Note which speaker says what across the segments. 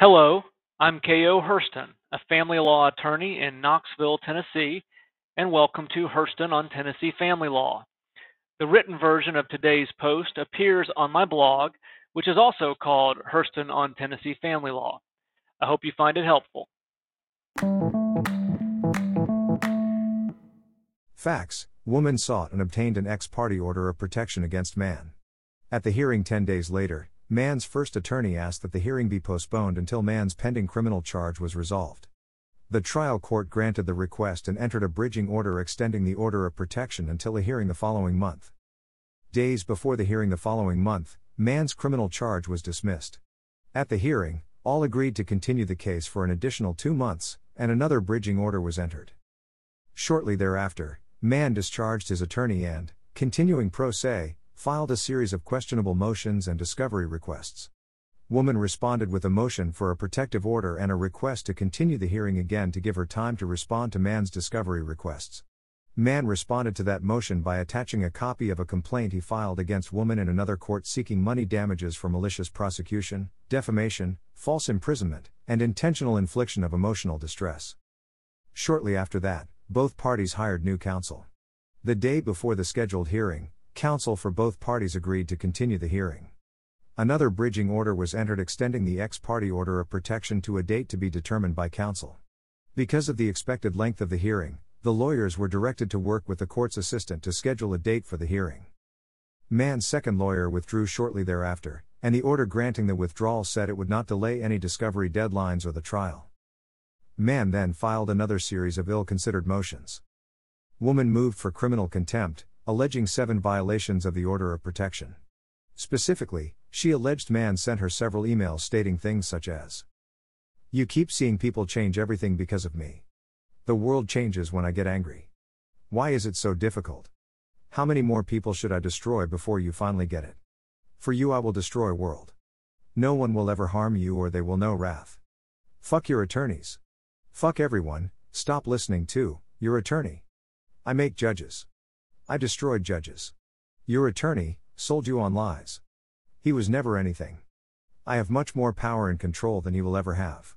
Speaker 1: Hello, I'm K.O. Hurston, a family law attorney in Knoxville, Tennessee, and welcome to Hurston on Tennessee Family Law. The written version of today's post appears on my blog, which is also called Hurston on Tennessee Family Law. I hope you find it helpful.
Speaker 2: Facts Woman sought and obtained an ex parte order of protection against man. At the hearing 10 days later, man's first attorney asked that the hearing be postponed until man's pending criminal charge was resolved. The trial court granted the request and entered a bridging order extending the order of protection until a hearing the following month. Days before the hearing the following month, man's criminal charge was dismissed. At the hearing, all agreed to continue the case for an additional two months, and another bridging order was entered. Shortly thereafter, man discharged his attorney and, continuing pro se, filed a series of questionable motions and discovery requests. Woman responded with a motion for a protective order and a request to continue the hearing again to give her time to respond to man's discovery requests. Man responded to that motion by attaching a copy of a complaint he filed against woman in another court seeking money damages for malicious prosecution, defamation, false imprisonment, and intentional infliction of emotional distress. Shortly after that, both parties hired new counsel. The day before the scheduled hearing, counsel for both parties agreed to continue the hearing. Another bridging order was entered extending the ex parte order of protection to a date to be determined by counsel. Because of the expected length of the hearing, the lawyers were directed to work with the court's assistant to schedule a date for the hearing. Man's second lawyer withdrew shortly thereafter, and the order granting the withdrawal said it would not delay any discovery deadlines or the trial. Man then filed another series of ill considered motions. Woman moved for criminal contempt, alleging seven violations of the order of protection. Specifically, she alleged Man sent her several emails stating things such as You keep seeing people change everything because of me. The world changes when I get angry. Why is it so difficult? How many more people should I destroy before you finally get it? For you I will destroy world. No one will ever harm you or they will know wrath. Fuck your attorneys. Fuck everyone, stop listening to your attorney. I make judges. I destroyed judges. Your attorney sold you on lies. He was never anything. I have much more power and control than he will ever have.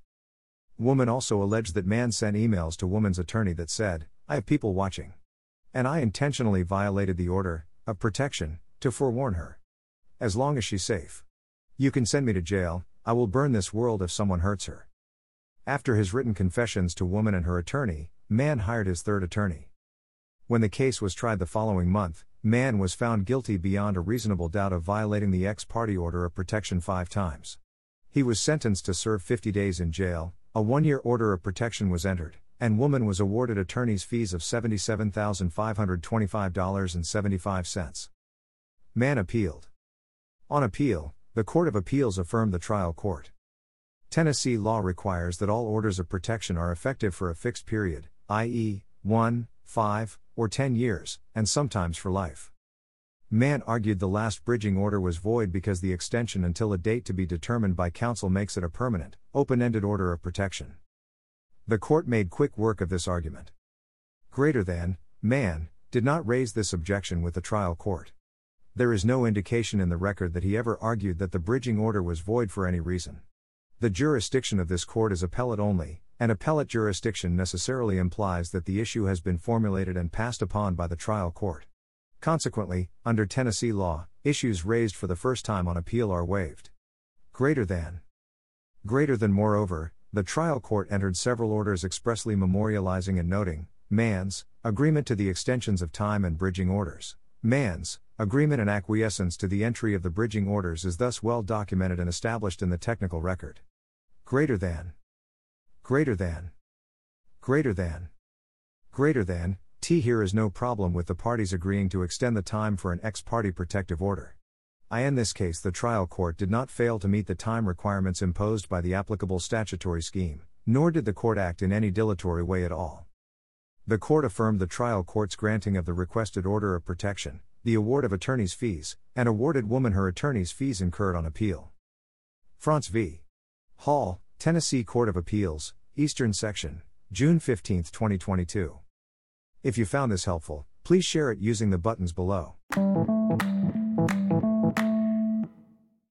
Speaker 2: Woman also alleged that man sent emails to woman's attorney that said, I have people watching. And I intentionally violated the order of protection to forewarn her. As long as she's safe. You can send me to jail, I will burn this world if someone hurts her. After his written confessions to woman and her attorney, man hired his third attorney. When the case was tried the following month, man was found guilty beyond a reasonable doubt of violating the ex parte order of protection five times. He was sentenced to serve 50 days in jail, a one year order of protection was entered, and woman was awarded attorney's fees of $77,525.75. Man appealed. On appeal, the Court of Appeals affirmed the trial court. Tennessee law requires that all orders of protection are effective for a fixed period, i.e., 1, 5, or 10 years, and sometimes for life. Man argued the last bridging order was void because the extension until a date to be determined by counsel makes it a permanent, open ended order of protection. The court made quick work of this argument. Greater than, Man, did not raise this objection with the trial court. There is no indication in the record that he ever argued that the bridging order was void for any reason. The jurisdiction of this court is appellate only, and appellate jurisdiction necessarily implies that the issue has been formulated and passed upon by the trial court. Consequently, under Tennessee law, issues raised for the first time on appeal are waived. Greater than. Greater than, moreover, the trial court entered several orders expressly memorializing and noting Man's agreement to the extensions of time and bridging orders. Man's agreement and acquiescence to the entry of the bridging orders is thus well documented and established in the technical record. Greater than. Greater than. Greater than. Greater than. T. Here is no problem with the parties agreeing to extend the time for an ex parte protective order. I. In this case, the trial court did not fail to meet the time requirements imposed by the applicable statutory scheme, nor did the court act in any dilatory way at all. The court affirmed the trial court's granting of the requested order of protection, the award of attorney's fees, and awarded woman her attorney's fees incurred on appeal. Frantz v. Hall, Tennessee Court of Appeals, Eastern Section, June 15, 2022. If you found this helpful, please share it using the buttons below.